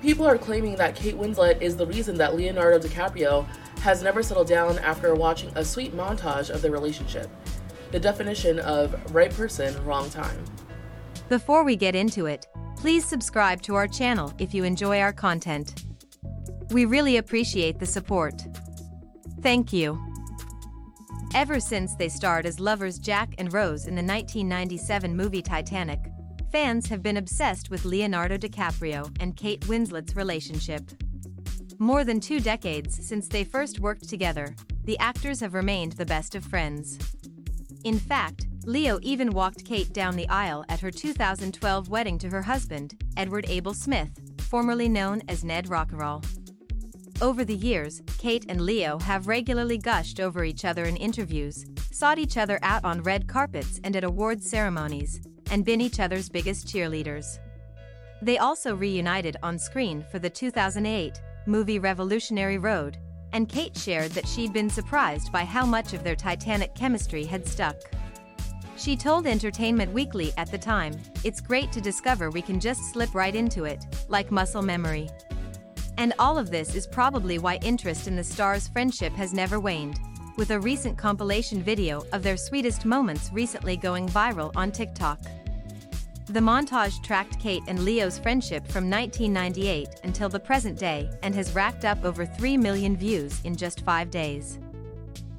People are claiming that Kate Winslet is the reason that Leonardo DiCaprio has never settled down after watching a sweet montage of their relationship. The definition of right person, wrong time. Before we get into it, please subscribe to our channel if you enjoy our content. We really appreciate the support. Thank you. Ever since they starred as lovers Jack and Rose in the 1997 movie Titanic, fans have been obsessed with Leonardo DiCaprio and Kate Winslet's relationship. More than two decades since they first worked together, the actors have remained the best of friends. In fact, Leo even walked Kate down the aisle at her 2012 wedding to her husband, Edward Abel Smith, formerly known as Ned Rocknroll. Over the years, Kate and Leo have regularly gushed over each other in interviews, sought each other out on red carpets and at awards ceremonies, and been each other's biggest cheerleaders. They also reunited on screen for the 2008 movie Revolutionary Road, and Kate shared that she'd been surprised by how much of their Titanic chemistry had stuck. She told Entertainment Weekly at the time, It's great to discover we can just slip right into it, like muscle memory. And all of this is probably why interest in the stars' friendship has never waned, with a recent compilation video of their sweetest moments recently going viral on TikTok. The montage tracked Kate and Leo's friendship from 1998 until the present day and has racked up over 3 million views in just five days.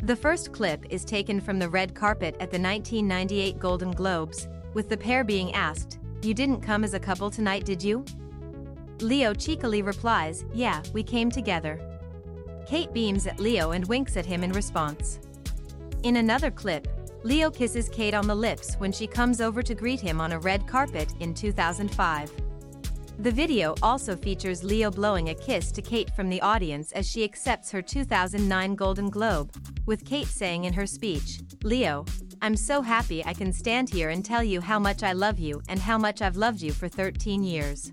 The first clip is taken from the red carpet at the 1998 Golden Globes, with the pair being asked, You didn't come as a couple tonight, did you? Leo cheekily replies, Yeah, we came together. Kate beams at Leo and winks at him in response. In another clip, Leo kisses Kate on the lips when she comes over to greet him on a red carpet in 2005. The video also features Leo blowing a kiss to Kate from the audience as she accepts her 2009 Golden Globe, with Kate saying in her speech, Leo, I'm so happy I can stand here and tell you how much I love you and how much I've loved you for 13 years.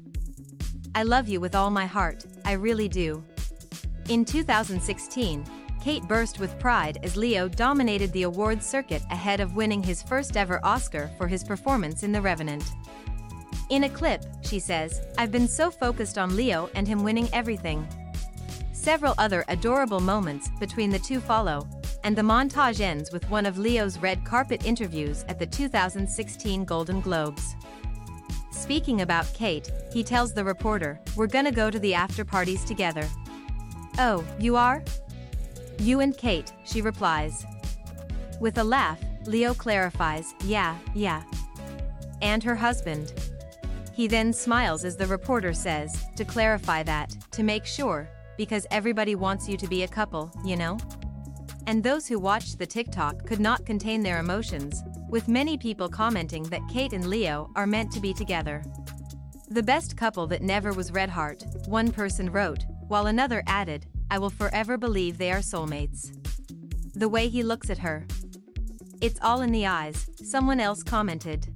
I love you with all my heart, I really do. In 2016, Kate burst with pride as Leo dominated the awards circuit ahead of winning his first ever Oscar for his performance in The Revenant. In a clip, she says, I've been so focused on Leo and him winning everything. Several other adorable moments between the two follow, and the montage ends with one of Leo's red carpet interviews at the 2016 Golden Globes. Speaking about Kate, he tells the reporter, We're gonna go to the after parties together. Oh, you are? You and Kate, she replies. With a laugh, Leo clarifies, Yeah, yeah. And her husband. He then smiles as the reporter says, To clarify that, to make sure, because everybody wants you to be a couple, you know? And those who watched the TikTok could not contain their emotions, with many people commenting that Kate and Leo are meant to be together. The best couple that never was Red Heart, one person wrote, while another added, I will forever believe they are soulmates. The way he looks at her. It's all in the eyes, someone else commented.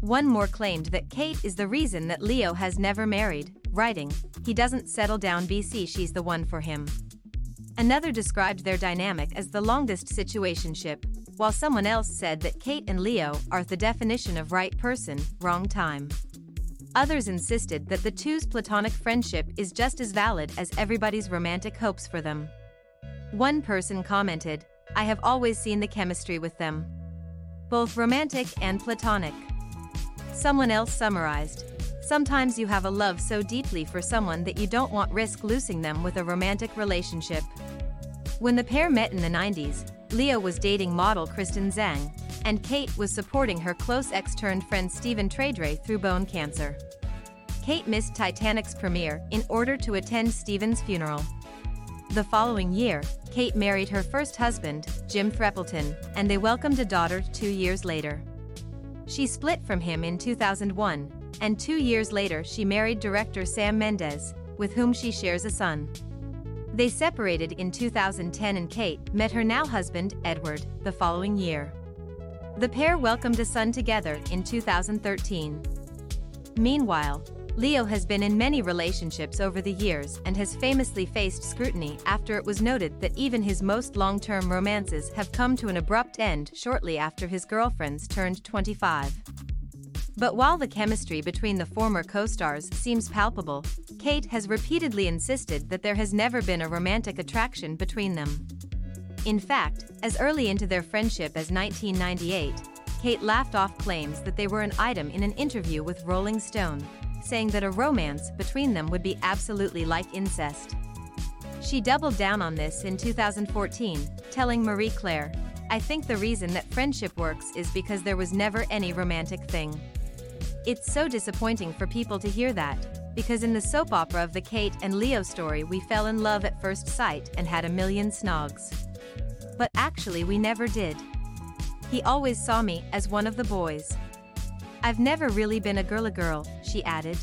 One more claimed that Kate is the reason that Leo has never married, writing, he doesn't settle down BC she's the one for him. Another described their dynamic as the longest situationship, while someone else said that Kate and Leo are the definition of right person, wrong time. Others insisted that the two's platonic friendship is just as valid as everybody's romantic hopes for them. One person commented, I have always seen the chemistry with them. Both romantic and platonic. Someone else summarized, Sometimes you have a love so deeply for someone that you don't want risk losing them with a romantic relationship. When the pair met in the 90s, Leo was dating model Kristen Zang, and Kate was supporting her close ex-turned friend Stephen Tredre through bone cancer. Kate missed Titanic's premiere in order to attend Stephen's funeral. The following year, Kate married her first husband, Jim Threapleton, and they welcomed a daughter two years later. She split from him in 2001, and two years later she married director Sam Mendes, with whom she shares a son. They separated in 2010 and Kate met her now husband, Edward, the following year. The pair welcomed a son together in 2013. Meanwhile, Leo has been in many relationships over the years and has famously faced scrutiny after it was noted that even his most long-term romances have come to an abrupt end shortly after his girlfriends turned 25. But while the chemistry between the former co stars seems palpable, Kate has repeatedly insisted that there has never been a romantic attraction between them. In fact, as early into their friendship as 1998, Kate laughed off claims that they were an item in an interview with Rolling Stone, saying that a romance between them would be absolutely like incest. She doubled down on this in 2014, telling Marie Claire, I think the reason that friendship works is because there was never any romantic thing. It's so disappointing for people to hear that, because in the soap opera of the Kate and Leo story, we fell in love at first sight and had a million snogs. But actually, we never did. He always saw me as one of the boys. I've never really been a girl a girl, she added.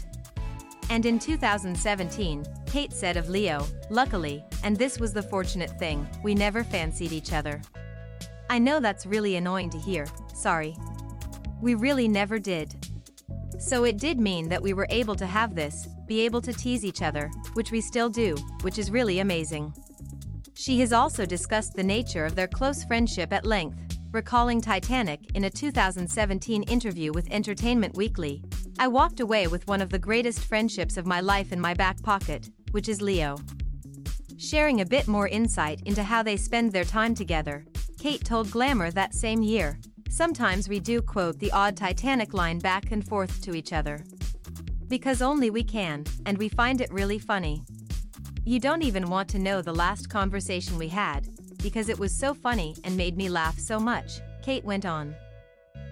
And in 2017, Kate said of Leo, luckily, and this was the fortunate thing, we never fancied each other. I know that's really annoying to hear, sorry. We really never did. So it did mean that we were able to have this, be able to tease each other, which we still do, which is really amazing. She has also discussed the nature of their close friendship at length, recalling Titanic in a 2017 interview with Entertainment Weekly. I walked away with one of the greatest friendships of my life in my back pocket, which is Leo. Sharing a bit more insight into how they spend their time together, Kate told Glamour that same year. Sometimes we do quote the odd Titanic line back and forth to each other. Because only we can, and we find it really funny. You don't even want to know the last conversation we had, because it was so funny and made me laugh so much, Kate went on.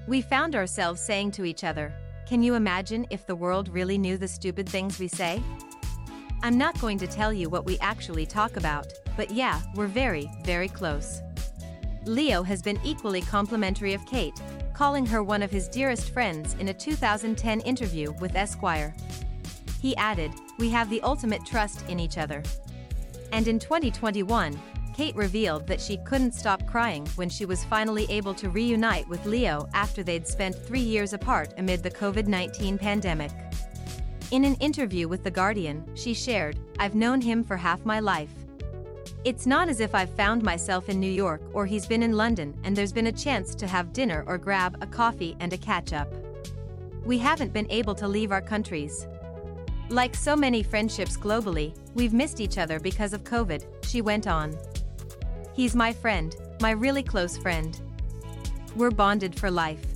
We found ourselves saying to each other, Can you imagine if the world really knew the stupid things we say? I'm not going to tell you what we actually talk about, but yeah, we're very, very close. Leo has been equally complimentary of Kate, calling her one of his dearest friends in a 2010 interview with Esquire. He added, We have the ultimate trust in each other. And in 2021, Kate revealed that she couldn't stop crying when she was finally able to reunite with Leo after they'd spent three years apart amid the COVID 19 pandemic. In an interview with The Guardian, she shared, I've known him for half my life. It's not as if I've found myself in New York or he's been in London and there's been a chance to have dinner or grab a coffee and a catch up. We haven't been able to leave our countries. Like so many friendships globally, we've missed each other because of COVID, she went on. He's my friend, my really close friend. We're bonded for life.